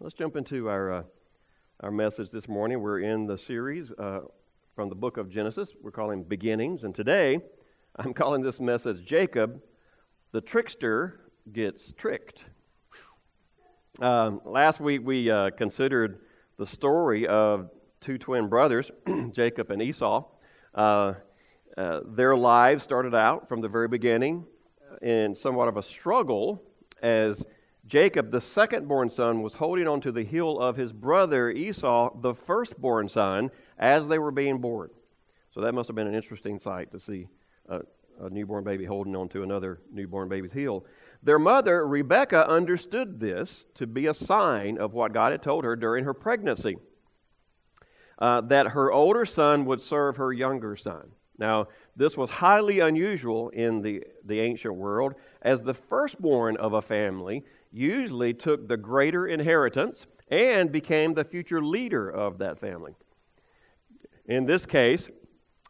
Let's jump into our, uh, our message this morning. We're in the series uh, from the book of Genesis. We're calling Beginnings. And today, I'm calling this message Jacob, the trickster gets tricked. Um, last week, we uh, considered the story of two twin brothers, Jacob and Esau. Uh, uh, their lives started out from the very beginning in somewhat of a struggle as Jacob, the second born son, was holding onto the heel of his brother Esau, the firstborn son, as they were being born. So that must have been an interesting sight to see a, a newborn baby holding onto another newborn baby's heel. Their mother, Rebekah, understood this to be a sign of what God had told her during her pregnancy uh, that her older son would serve her younger son. Now, this was highly unusual in the, the ancient world, as the firstborn of a family usually took the greater inheritance and became the future leader of that family. In this case,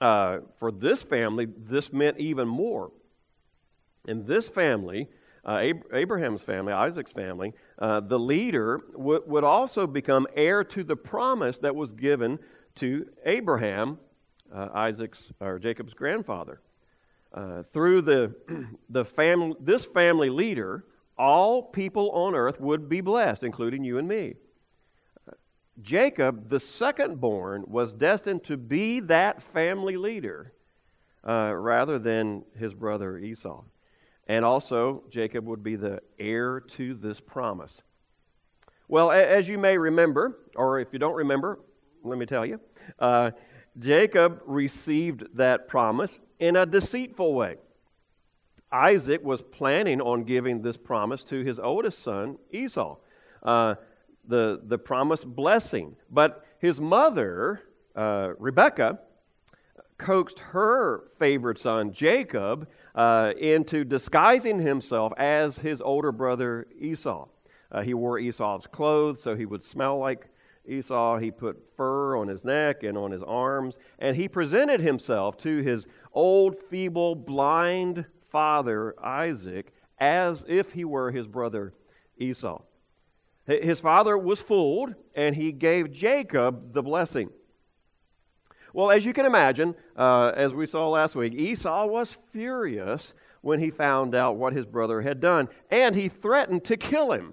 uh, for this family, this meant even more. In this family, uh, Ab- Abraham's family, Isaac's family, uh, the leader w- would also become heir to the promise that was given to Abraham, uh, Isaac's or Jacob's grandfather. Uh, through the, the fam- this family leader, all people on earth would be blessed, including you and me. Jacob, the second born, was destined to be that family leader uh, rather than his brother Esau. And also, Jacob would be the heir to this promise. Well, as you may remember, or if you don't remember, let me tell you, uh, Jacob received that promise in a deceitful way. Isaac was planning on giving this promise to his oldest son, Esau, uh, the, the promised blessing. But his mother, uh, Rebekah, coaxed her favorite son, Jacob, uh, into disguising himself as his older brother, Esau. Uh, he wore Esau's clothes so he would smell like Esau. He put fur on his neck and on his arms, and he presented himself to his old, feeble, blind father, Isaac, as if he were his brother Esau. His father was fooled, and he gave Jacob the blessing. Well, as you can imagine, uh, as we saw last week, Esau was furious when he found out what his brother had done, and he threatened to kill him.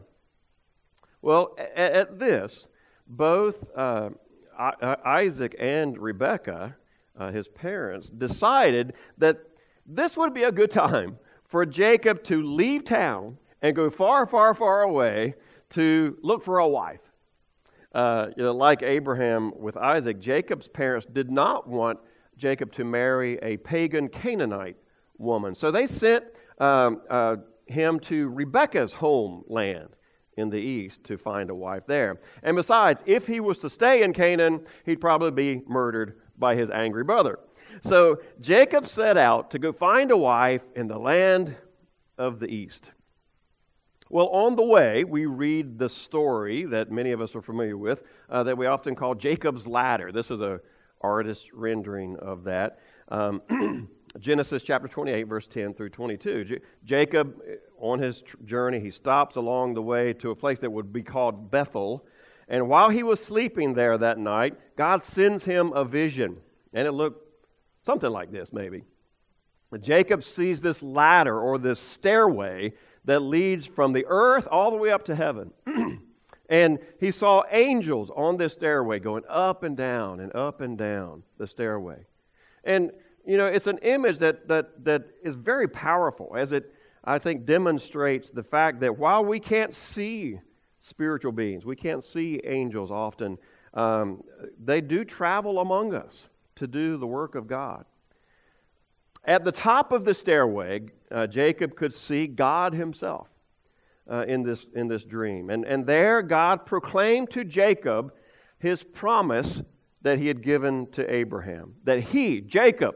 Well, at, at this, both uh, Isaac and Rebekah, uh, his parents, decided that this would be a good time for Jacob to leave town and go far, far, far away to look for a wife. Uh, you know, like Abraham with Isaac, Jacob's parents did not want Jacob to marry a pagan Canaanite woman. So they sent um, uh, him to Rebekah's homeland in the east to find a wife there. And besides, if he was to stay in Canaan, he'd probably be murdered by his angry brother. So Jacob set out to go find a wife in the land of the east. Well, on the way, we read the story that many of us are familiar with uh, that we often call Jacob's ladder. This is a artist's rendering of that. Um, Genesis chapter 28, verse 10 through 22. J- Jacob, on his tr- journey, he stops along the way to a place that would be called Bethel. And while he was sleeping there that night, God sends him a vision. And it looked Something like this, maybe. Jacob sees this ladder or this stairway that leads from the earth all the way up to heaven. and he saw angels on this stairway going up and down and up and down the stairway. And, you know, it's an image that, that, that is very powerful as it, I think, demonstrates the fact that while we can't see spiritual beings, we can't see angels often, um, they do travel among us to do the work of God. At the top of the stairway, uh, Jacob could see God himself uh, in, this, in this dream. And, and there, God proclaimed to Jacob his promise that he had given to Abraham that he, Jacob,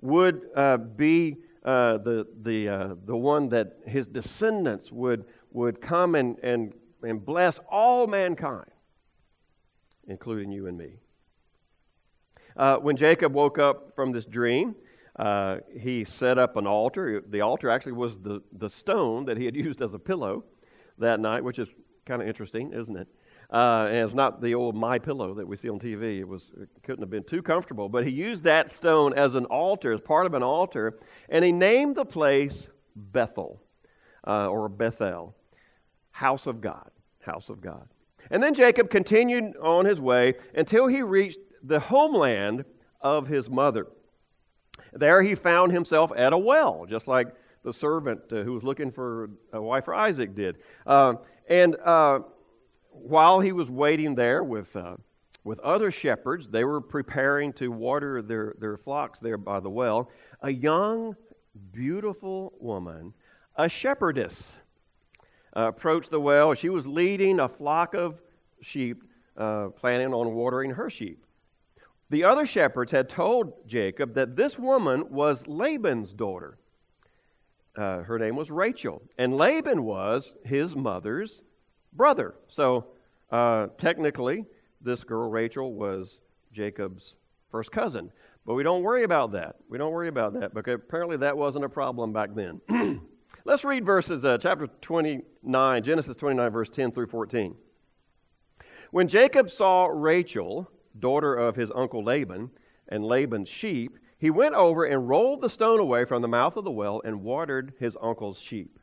would uh, be uh, the, the, uh, the one that his descendants would, would come and, and, and bless all mankind, including you and me. Uh, when Jacob woke up from this dream, uh, he set up an altar. The altar actually was the, the stone that he had used as a pillow that night, which is kind of interesting, isn't it? Uh, and it's not the old my pillow that we see on TV. It was it couldn't have been too comfortable. But he used that stone as an altar, as part of an altar, and he named the place Bethel uh, or Bethel, house of God, house of God. And then Jacob continued on his way until he reached the homeland of his mother. There he found himself at a well, just like the servant uh, who was looking for a wife for Isaac did. Uh, and uh, while he was waiting there with, uh, with other shepherds, they were preparing to water their, their flocks there by the well. A young, beautiful woman, a shepherdess, uh, approached the well. She was leading a flock of sheep, uh, planning on watering her sheep. The other shepherds had told Jacob that this woman was Laban's daughter. Uh, her name was Rachel, and Laban was his mother's brother. So uh, technically, this girl, Rachel, was Jacob's first cousin. But we don't worry about that. We don't worry about that because apparently that wasn't a problem back then. Let's read verses, uh, chapter 29, Genesis 29, verse 10 through 14. When Jacob saw Rachel, daughter of his uncle Laban, and Laban's sheep, he went over and rolled the stone away from the mouth of the well and watered his uncle's sheep.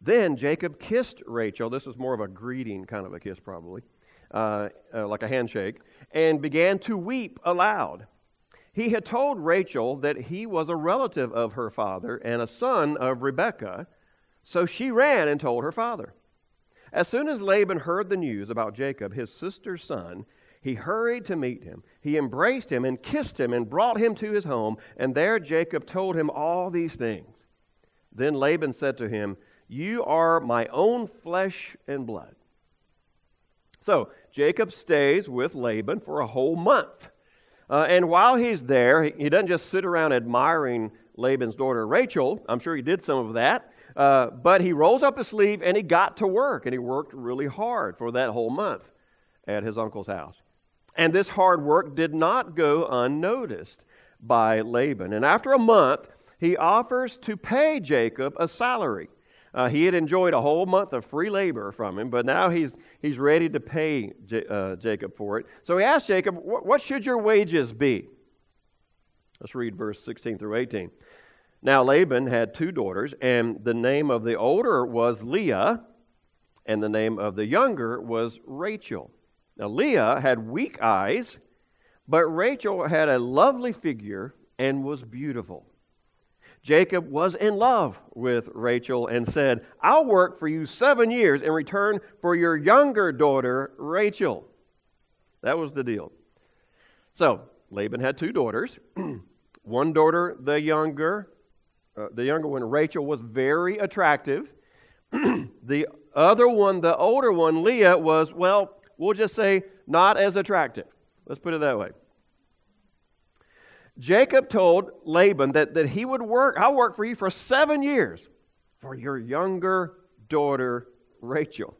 Then Jacob kissed Rachel. This was more of a greeting kind of a kiss, probably, uh, uh, like a handshake, and began to weep aloud. He had told Rachel that he was a relative of her father and a son of Rebekah, so she ran and told her father. As soon as Laban heard the news about Jacob, his sister's son, he hurried to meet him. He embraced him and kissed him and brought him to his home, and there Jacob told him all these things. Then Laban said to him, You are my own flesh and blood. So Jacob stays with Laban for a whole month. Uh, and while he's there, he doesn't just sit around admiring Laban's daughter Rachel. I'm sure he did some of that. Uh, but he rolls up his sleeve and he got to work, and he worked really hard for that whole month at his uncle's house. And this hard work did not go unnoticed by Laban. And after a month, he offers to pay Jacob a salary. Uh, he had enjoyed a whole month of free labor from him, but now he's, he's ready to pay J- uh, Jacob for it. So he asks Jacob, What should your wages be? Let's read verse 16 through 18. Now Laban had two daughters, and the name of the older was Leah, and the name of the younger was Rachel. Now, Leah had weak eyes, but Rachel had a lovely figure and was beautiful. Jacob was in love with Rachel and said, I'll work for you seven years in return for your younger daughter, Rachel. That was the deal. So, Laban had two daughters. one daughter, the younger, uh, the younger one, Rachel, was very attractive. the other one, the older one, Leah, was, well, we'll just say not as attractive. Let's put it that way. Jacob told Laban that, that he would work, I'll work for you for seven years for your younger daughter, Rachel,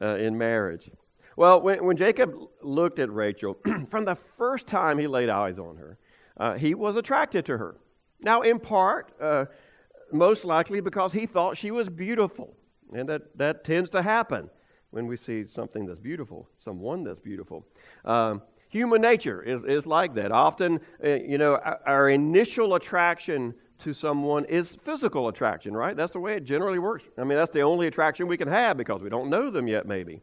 uh, in marriage. Well, when, when Jacob looked at Rachel, from the first time he laid eyes on her, uh, he was attracted to her. Now, in part, uh, most likely because he thought she was beautiful, and that, that tends to happen when we see something that's beautiful, someone that's beautiful. Um, human nature is, is like that. Often, uh, you know, our, our, initial attraction to someone is physical attraction, right? That's the way it generally works. I mean, that's the only attraction we can have because we don't know them yet, maybe.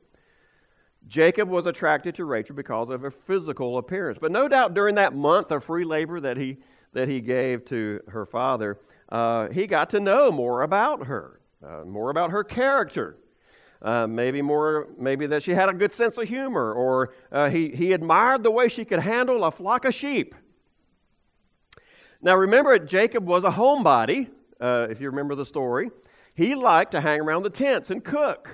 Jacob was attracted to Rachel because of her physical appearance. But no doubt during that month of free labor that he, that he gave to her father, uh, he got to know more about her, uh, more about her character. Uh, maybe more, maybe that she had a good sense of humor, or uh, he, he admired the way she could handle a flock of sheep. Now, remember, Jacob was a homebody, uh, if you remember the story. He liked to hang around the tents and cook.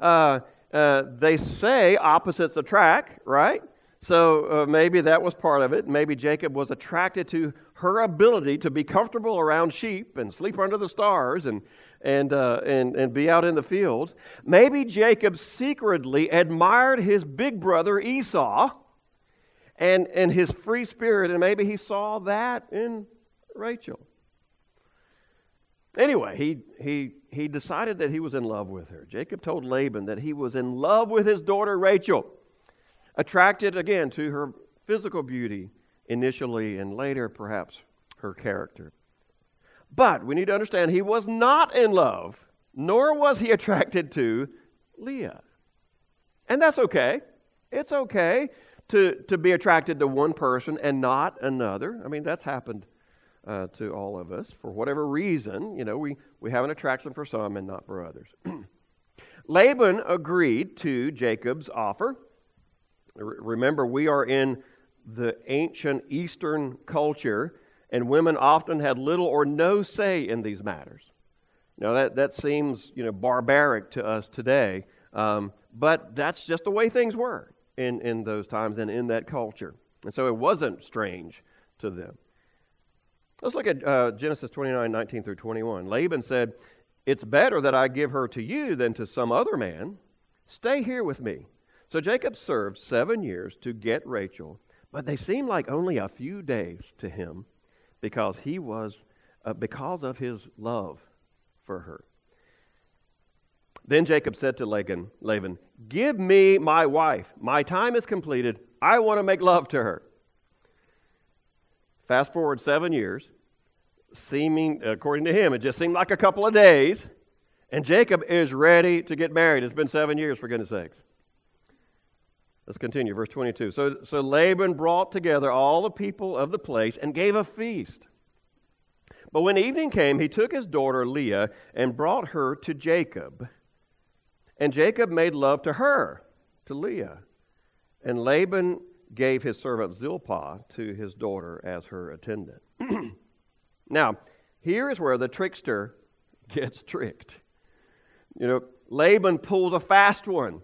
Uh, uh, they say opposites attract, right? So uh, maybe that was part of it. Maybe Jacob was attracted to her ability to be comfortable around sheep and sleep under the stars and and, uh, and, and be out in the fields. Maybe Jacob secretly admired his big brother Esau and, and his free spirit, and maybe he saw that in Rachel. Anyway, he, he, he decided that he was in love with her. Jacob told Laban that he was in love with his daughter Rachel, attracted again to her physical beauty initially and later perhaps her character. But we need to understand he was not in love, nor was he attracted to Leah. And that's okay. It's okay to, to be attracted to one person and not another. I mean, that's happened uh, to all of us for whatever reason. You know, we, we have an attraction for some and not for others. Laban agreed to Jacob's offer. remember, we are in the ancient Eastern culture, and women often had little or no say in these matters. Now, that, that seems you know, barbaric to us today, um, but that's just the way things were in, in those times and in that culture. And so it wasn't strange to them. Let's look at uh, Genesis 29 19 through 21. Laban said, It's better that I give her to you than to some other man. Stay here with me. So Jacob served seven years to get Rachel, but they seemed like only a few days to him because he was uh, because of his love for her. Then Jacob said to Laban, Laban, Give me my wife. My time is completed. I want to make love to her. Fast forward seven years, seeming, according to him, it just seemed like a couple of days, and Jacob is ready to get married. It's been seven years, for goodness sakes. Let's continue, verse 22. So, so Laban brought together all the people of the place and gave a feast. But when evening came, he took his daughter Leah and brought her to Jacob. And Jacob made love to her, to Leah. And Laban gave his servant Zilpah to his daughter as her attendant. now, here is where the trickster gets tricked. You know, Laban pulls a fast one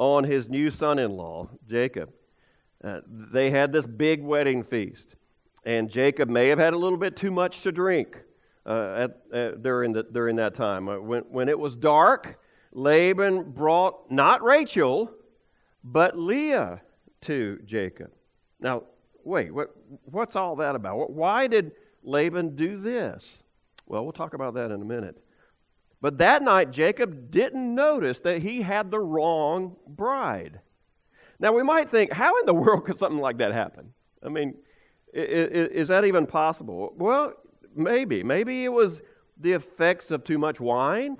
on his new son in law, Jacob. Uh, they had this big wedding feast, and Jacob may have had a little bit too much to drink uh, at, uh, during, the, during that time. Uh, when, when it was dark, Laban brought not Rachel, but Leah to Jacob. Now, wait, what, what's all that about? Why did Laban do this? Well, we'll talk about that in a minute. But that night, Jacob didn't notice that he had the wrong bride. Now, we might think, how in the world could something like that happen? I mean, is, that even possible? Well, maybe. Maybe it was the effects of too much wine.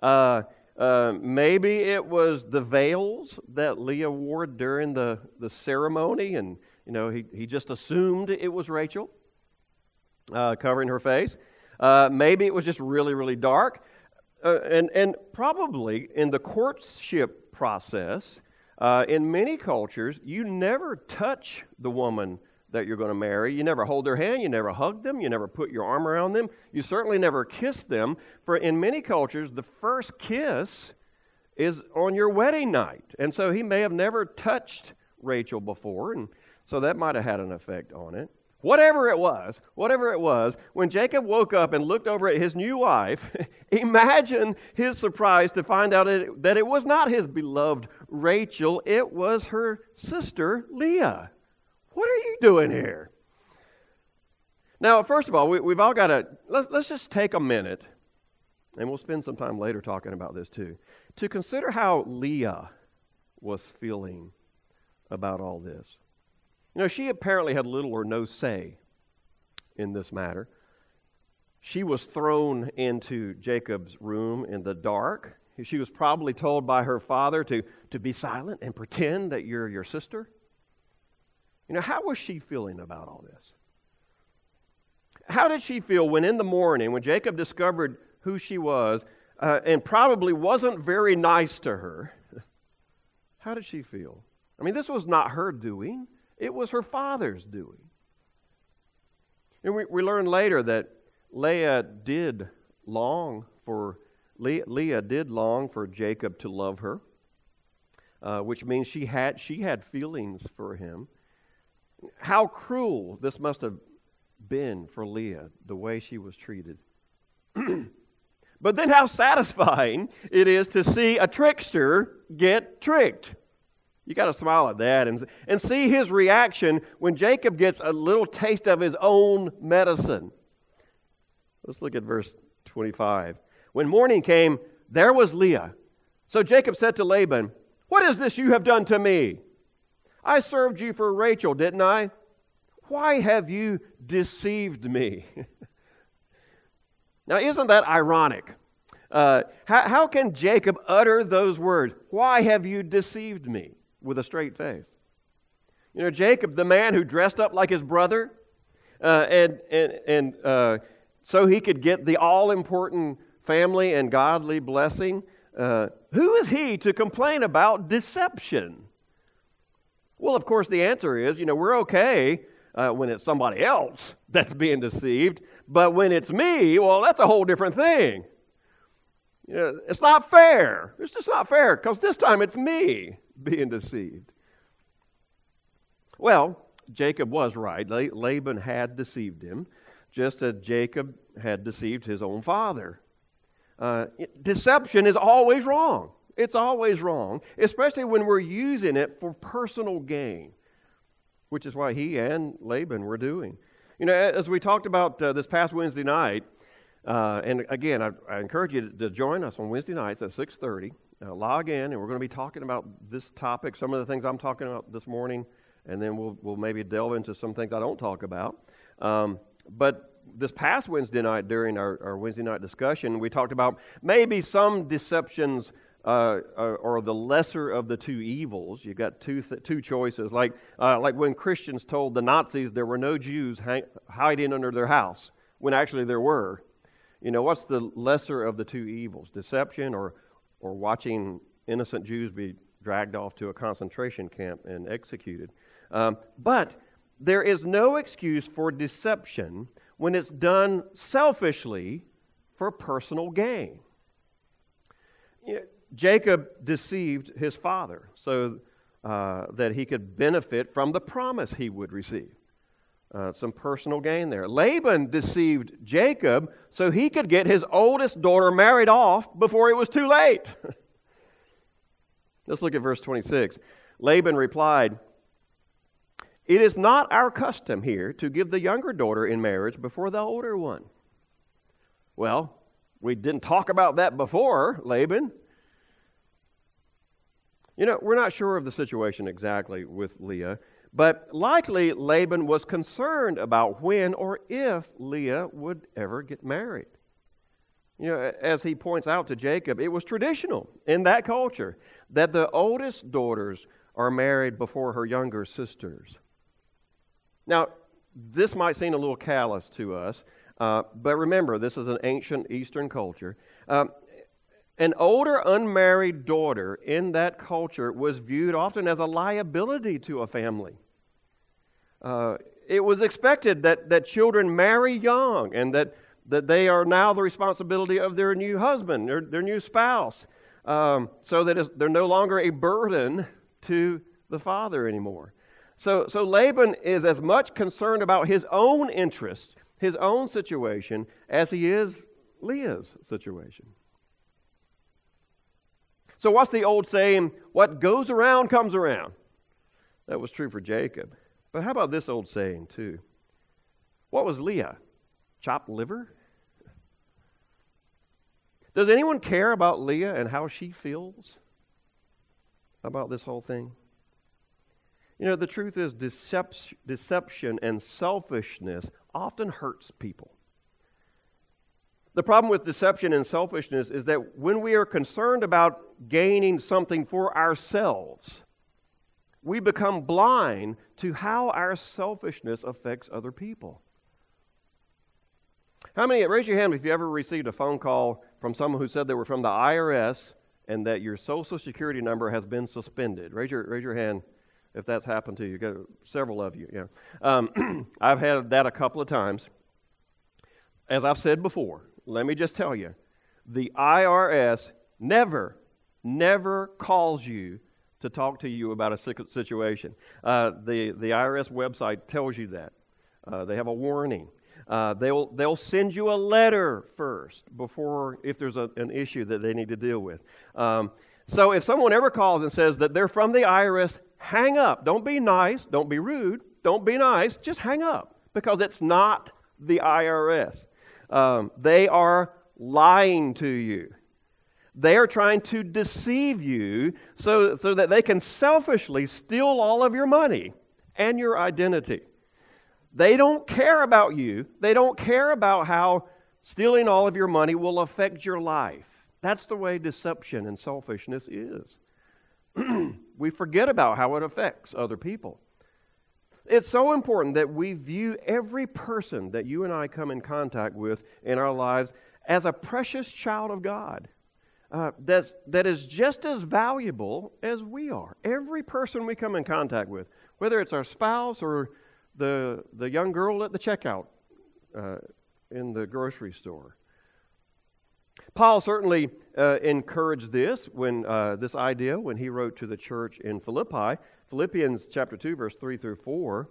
Uh, uh, maybe it was the veils that Leah wore during the, the ceremony, and you know he, he just assumed it was Rachel uh, covering her face. Uh, maybe it was just really, really dark. Uh, and, and probably in the courtship process, uh, in many cultures, you never touch the woman that you're going to marry. You never hold their hand, you never hug them, you never put your arm around them, you certainly never kiss them. For in many cultures, the first kiss is on your wedding night. And so he may have never touched Rachel before, and so that might have had an effect on it. Whatever it was, whatever it was, when Jacob woke up and looked over at his new wife, imagine his surprise to find out that it was not his beloved Rachel, it was her sister Leah. What are you doing here? Now, first of all, we, have all got to, let's, let's just take a minute, and we'll spend some time later talking about this too, to consider how Leah was feeling about all this. You know, she apparently had little or no say in this matter. She was thrown into Jacob's room in the dark. She was probably told by her father to, to be silent and pretend that you're your sister. You know, how was she feeling about all this? How did she feel when in the morning, when Jacob discovered who she was, uh, and probably wasn't very nice to her, how did she feel? I mean, this was not her doing, it was her father's doing. And we, we learn later that Leah did long for, Leah, did long for Jacob to love her, uh, which means she had, she had feelings for him. How cruel this must have been for Leah, the way she was treated. but then how satisfying it is to see a trickster get tricked. You got to smile at that and, and see his reaction when Jacob gets a little taste of his own medicine. Let's look at verse 25. When morning came, there was Leah. So Jacob said to Laban, What is this you have done to me? I served you for Rachel, didn't I? Why have you deceived me? now, isn't that ironic? Uh, how, how can Jacob utter those words? Why have you deceived me? With a straight face. You know, Jacob, the man who dressed up like his brother, uh, and, and, and uh, so he could get the all important family and godly blessing, uh, who is he to complain about deception? Well, of course, the answer is you know, we're okay uh, when it's somebody else that's being deceived, but when it's me, well, that's a whole different thing. You know, it's not fair. It's just not fair because this time it's me being deceived. Well, Jacob was right. Laban had deceived him, just as Jacob had deceived his own father. Uh, deception is always wrong. It's always wrong, especially when we're using it for personal gain, which is what he and Laban were doing. You know, as we talked about uh, this past Wednesday night, uh, and again, I, I, encourage you to, to, join us on Wednesday nights at 6:30. Uh, log in, and we're going to be talking about this topic, some of the things I'm talking about this morning, and then we'll, we'll maybe delve into some things I don't talk about. Um, but this past Wednesday night, during our, our, Wednesday night discussion, we talked about maybe some deceptions uh, are, the lesser of the two evils. You've got two, th- two choices. Like, uh, like when Christians told the Nazis there were no Jews hang- hiding under their house, when actually there were. You know, what's the lesser of the two evils? Deception or, or watching innocent Jews be dragged off to a concentration camp and executed? Um, but there is no excuse for deception when it's done selfishly for personal gain. You know, Jacob deceived his father so uh, that he could benefit from the promise he would receive. Uh, some personal gain there. Laban deceived Jacob so he could get his oldest daughter married off before it was too late. Let's look at verse 26. Laban replied, It is not our custom here to give the younger daughter in marriage before the older one. Well, we didn't talk about that before, Laban. You know, we're not sure of the situation exactly with Leah, but likely Laban was concerned about when or if Leah would ever get married. You know, as he points out to Jacob, it was traditional in that culture that the oldest daughters are married before her younger sisters. Now, this might seem a little callous to us, uh, but remember, this is an ancient Eastern culture. Um, an older unmarried daughter in that culture was viewed often as a liability to a family. Uh, it was expected that, that children marry young and that, that they are now the responsibility of their new husband, their, their new spouse, um, so that they're no longer a burden to the father anymore. So, so Laban is as much concerned about his own interest, his own situation, as he is Leah's situation. So, what's the old saying? What goes around comes around. That was true for Jacob. But how about this old saying, too? What was Leah? Chopped liver? Does anyone care about Leah and how she feels about this whole thing? You know, the truth is, deception and selfishness often hurts people. The problem with deception and selfishness is that when we are concerned about gaining something for ourselves, we become blind to how our selfishness affects other people. How many, raise your hand if you ever received a phone call from someone who said they were from the IRS and that your social security number has been suspended? Raise your, raise your hand if that's happened to you. Got several of you. Yeah. Um, I've had that a couple of times. As I've said before, let me just tell you the IRS never, never calls you to talk to you about a situation. Uh, the, the IRS website tells you that. Uh, they have a warning. Uh, they'll, they'll send you a letter first before, if there's a, an issue that they need to deal with. Um, so if someone ever calls and says that they're from the IRS, hang up. Don't be nice. Don't be rude. Don't be nice. Just hang up because it's not the IRS. Um, they are lying to you. They are trying to deceive you so, so that they can selfishly steal all of your money and your identity. They don't care about you. They don't care about how stealing all of your money will affect your life. That's the way deception and selfishness is. we forget about how it affects other people. It's so important that we view every person that you and I come in contact with in our lives as a precious child of God uh, that's, that is just as valuable as we are. Every person we come in contact with, whether it's our spouse or the, the young girl at the checkout uh, in the grocery store. Paul certainly uh, encouraged this when uh, this idea when he wrote to the church in Philippi, Philippians chapter 2 verse 3 through 4.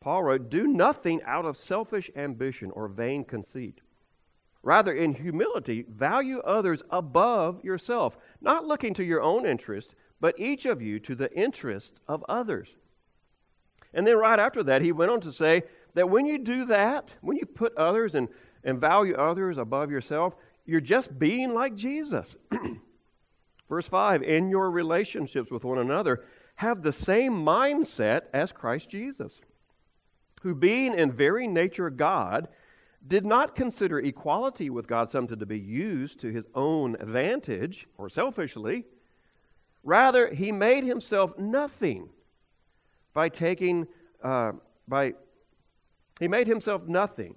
Paul wrote, "Do nothing out of selfish ambition or vain conceit, Rather, in humility, value others above yourself, not looking to your own interest, but each of you to the interest of others. And then right after that, he went on to say that when you do that, when you put others and, and value others above yourself, you're just being like Jesus. Verse 5 In your relationships with one another, have the same mindset as Christ Jesus, who, being in very nature God, did not consider equality with God something to be used to his own advantage or selfishly. Rather, he made himself nothing by taking, uh, by, he made himself nothing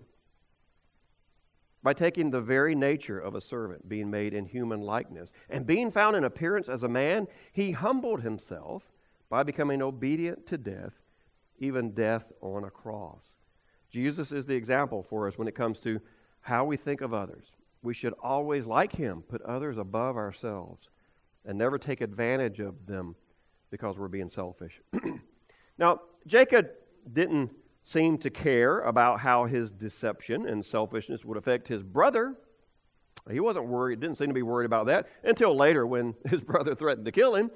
by taking the very nature of a servant, being made in human likeness. And being found in appearance as a man, he humbled himself by becoming obedient to death, even death on a cross. Jesus is the example for us when it comes to how we think of others. We should always, like him, put others above ourselves and never take advantage of them because we're being selfish. now, Jacob didn't seem to care about how his deception and selfishness would affect his brother. He wasn't worried, didn't seem to be worried about that until later when his brother threatened to kill him.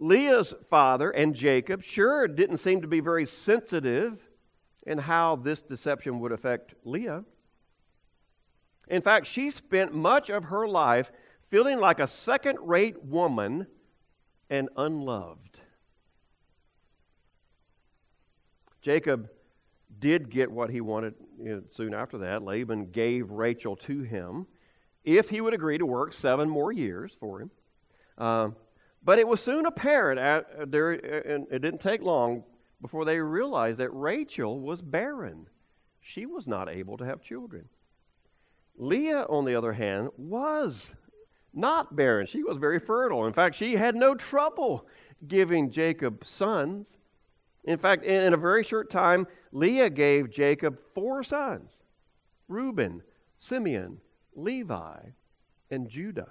Leah's father and Jacob sure didn't seem to be very sensitive and how this deception would affect Leah. In fact, she spent much of her life feeling like a second rate woman and unloved. Jacob did get what he wanted you know, soon after that. Laban gave Rachel to him if he would agree to work seven more years for him. Uh, but it was soon apparent, at, uh, there, and it didn't take long before they realized that Rachel was barren. She was not able to have children. Leah, on the other hand, was not barren. She was very fertile. In fact, she had no trouble giving Jacob sons. In fact, in, a very short time, Leah gave Jacob four sons Reuben, Simeon, Levi, and Judah.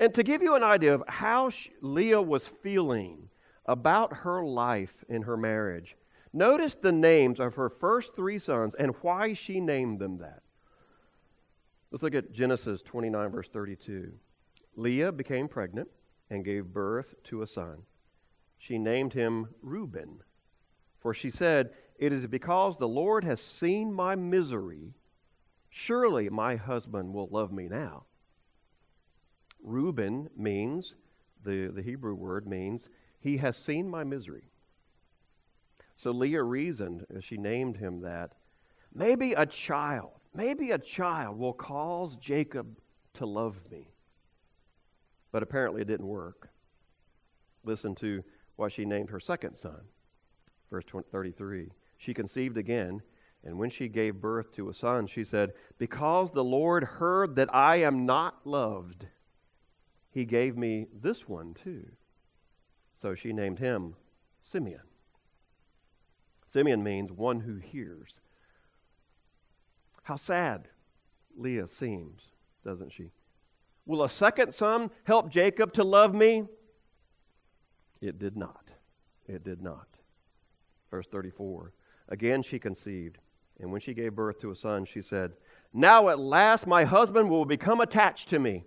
And to give you an idea of how she, Leah was feeling about her life in her marriage. Notice the names of her first three sons and why she named them that. Let's look at Genesis 29, verse 32. Leah became pregnant and gave birth to a son. She named him Reuben, for she said, It is because the Lord has seen my misery. Surely my husband will love me now. Reuben means, the, the Hebrew word means, he has seen my misery. So Leah reasoned as she named him that maybe a child, maybe a child will cause Jacob to love me. But apparently it didn't work. Listen to what she named her second son. Verse 33. She conceived again, and when she gave birth to a son, she said, Because the Lord heard that I am not loved, he gave me this one too. So she named him Simeon. Simeon means one who hears. How sad Leah seems, doesn't she? Will a second son help Jacob to love me? It did not. It did not. Verse 34. Again she conceived, and when she gave birth to a son, she said, Now at last my husband will become attached to me,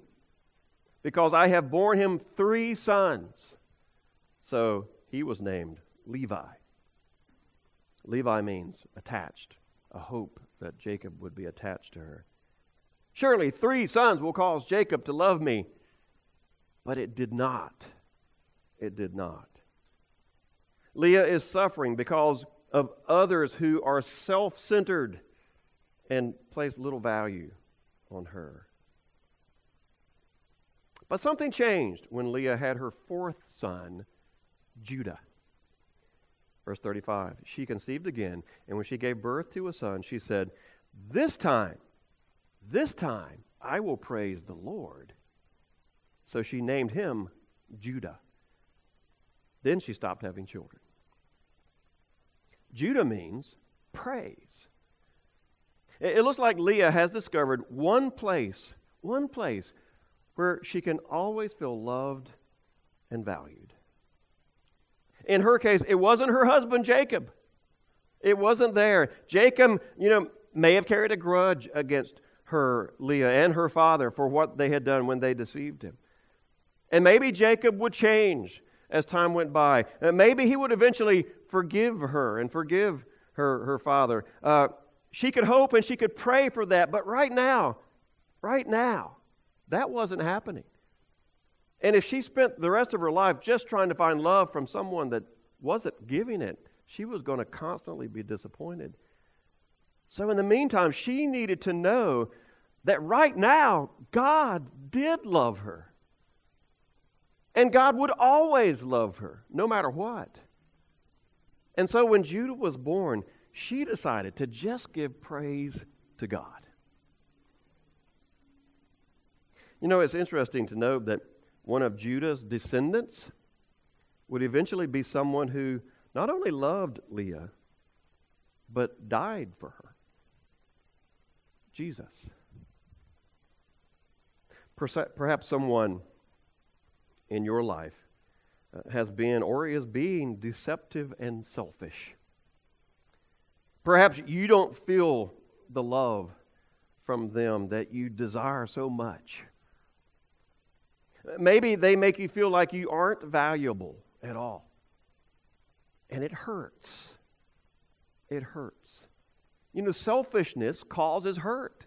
because I have borne him three sons. So he was named Levi. Levi means attached, a hope that Jacob would be attached to her. Surely three sons will cause Jacob to love me. But it did not. It did not. Leah is suffering because of others who are self centered and place little value on her. But something changed when Leah had her fourth son, Judah. Verse 35 She conceived again, and when she gave birth to a son, she said, This time this time I will praise the Lord. So she named him Judah. Then she stopped having children. Judah means praise. It looks like Leah has discovered one place, one place where she can always feel loved and valued. In her case, it wasn't her husband Jacob. It wasn't there. Jacob, you know, may have carried a grudge against her, Leah, and her father for what they had done when they deceived him. And maybe Jacob would change as time went by. And maybe he would eventually forgive her and forgive her, her father. Uh, she could hope and she could pray for that, but right now, right now, that wasn't happening. And if she spent the rest of her life just trying to find love from someone that wasn't giving it, she was going to constantly be disappointed. So, in the meantime, she needed to know that right now, God did love her. And God would always love her, no matter what. And so, when Judah was born, she decided to just give praise to God. You know, it's interesting to note that one of Judah's descendants would eventually be someone who not only loved Leah, but died for her. Jesus. Perhaps someone in your life uh, has been or is being deceptive and selfish. Perhaps you don't feel the love from them that you desire so much. Maybe they make you feel like you aren't valuable at all. And it hurts. It hurts. You know, selfishness causes hurt.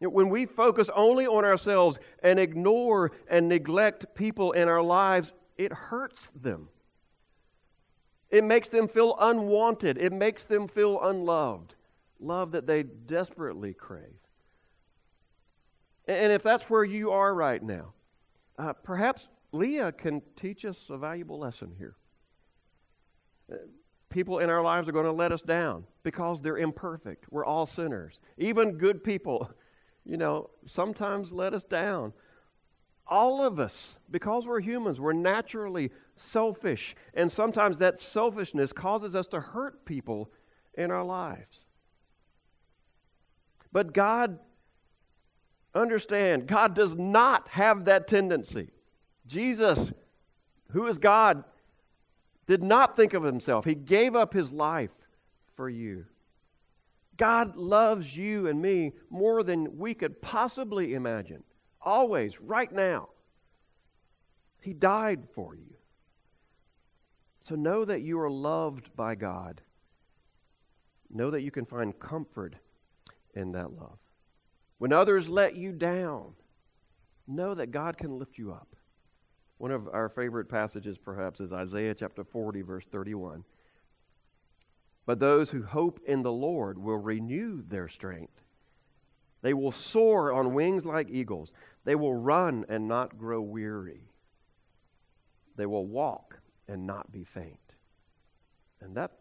You know, when we focus only on ourselves and ignore and neglect people in our lives, it hurts them. It makes them feel unwanted. It makes them feel unloved. Love that they desperately crave. And if that's where you are right now, uh, perhaps Leah can teach us a valuable lesson here people in our lives are going to let us down because they're imperfect. We're all sinners. Even good people, you know, sometimes let us down. All of us, because we're humans, we're naturally selfish. And sometimes that selfishness causes us to hurt people in our lives. But God, understand, God does not have that tendency. Jesus, who is God, did not think of himself. He gave up his life for you. God loves you and me more than we could possibly imagine. Always, right now. He died for you. So know that you are loved by God. Know that you can find comfort in that love. When others let you down, know that God can lift you up. One of our favorite passages, perhaps, is Isaiah chapter 40, verse 31. But those who hope in the Lord will renew their strength. They will soar on wings like eagles. They will run and not grow weary. They will walk and not be faint. And that,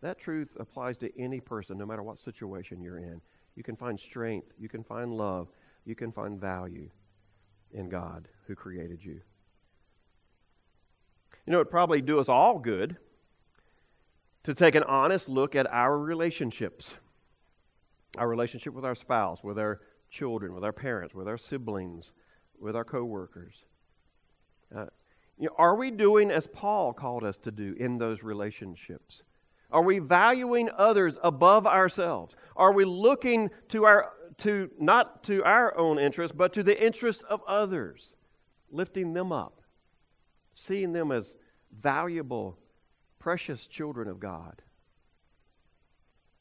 that truth applies to any person, no matter what situation you're in. You can find strength, you can find love, you can find value in God who created you. You know, it'd probably do us all good to take an honest look at our relationships our relationship with our spouse, with our children, with our parents, with our siblings, with our coworkers. Uh, you know, are we doing as Paul called us to do in those relationships? Are we valuing others above ourselves? Are we looking to our to not to our own interest, but to the interest of others, lifting them up? seeing them as valuable, precious children of God.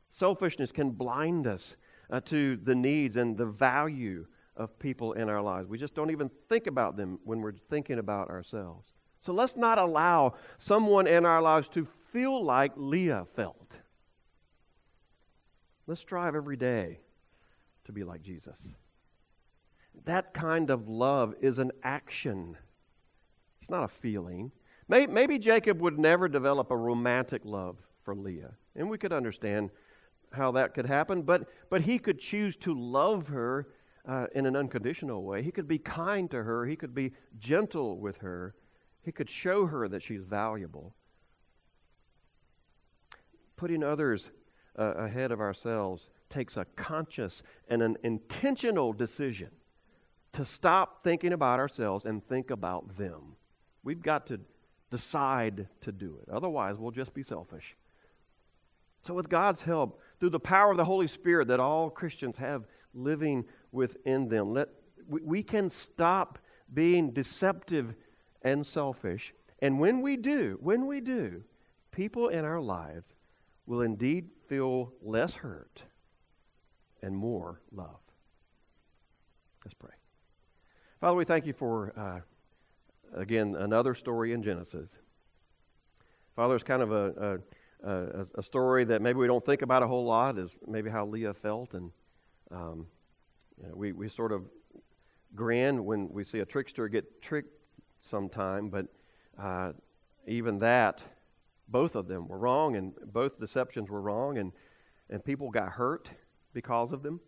Selfishness can blind us uh, to the needs and the value of people in our lives. We just don't even think about them when we're thinking about ourselves. So let's not allow someone in our lives to feel like Leah felt. Let's strive every day to be like Jesus. That kind of love is an action, it's not a feeling. Maybe Jacob would never develop a romantic love for Leah, and we could understand how that could happen, but, but he could choose to love her uh, in an unconditional way. He could be kind to her, he could be gentle with her, he could show her that she's valuable. Putting others uh, ahead of ourselves takes a conscious and an intentional decision to stop thinking about ourselves and think about them. We've got to decide to do it. Otherwise, we'll just be selfish. So, with God's help, through the power of the Holy Spirit that all Christians have living within them, let, we, we can stop being deceptive and selfish. And when we do, when we do, people in our lives will indeed feel less hurt and more love. Let's pray. Father, we thank you for, uh, again, another story in Genesis. Father, it's kind of a, a, a, story that maybe we don't think about a whole lot, is maybe how Leah felt. And um, you know, we, we sort of grin when we see a trickster get tricked sometime, but uh, even that both of them were wrong, and both deceptions were wrong, and, and people got hurt because of them.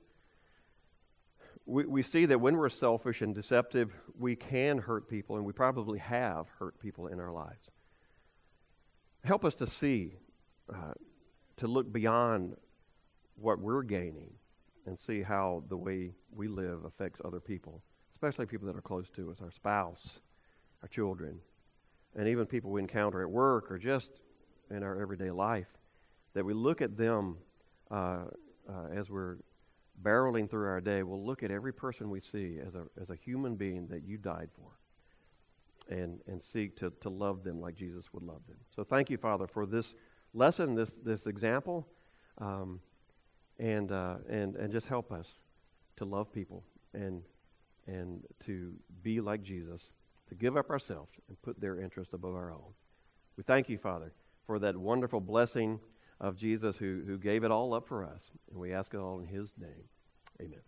We, we see that when we're selfish and deceptive, we can hurt people, and we probably have hurt people in our lives. Help us to see, uh, to look beyond what we're gaining and see how the way we live affects other people, especially people that are close to us, our spouse, our children, and even people we encounter at work or just in our everyday life, that we look at them uh, uh, as we're barreling through our day. We'll look at every person we see as a, as a human being that you died for and, and seek to, to love them like Jesus would love them. So thank you, Father, for this lesson, this, this example, um, and, uh, and, and just help us to love people and, and to be like Jesus, to give up ourselves and put their interest above our own. We thank you, Father for that wonderful blessing of Jesus who, who gave it all up for us. And we ask it all in his name. Amen.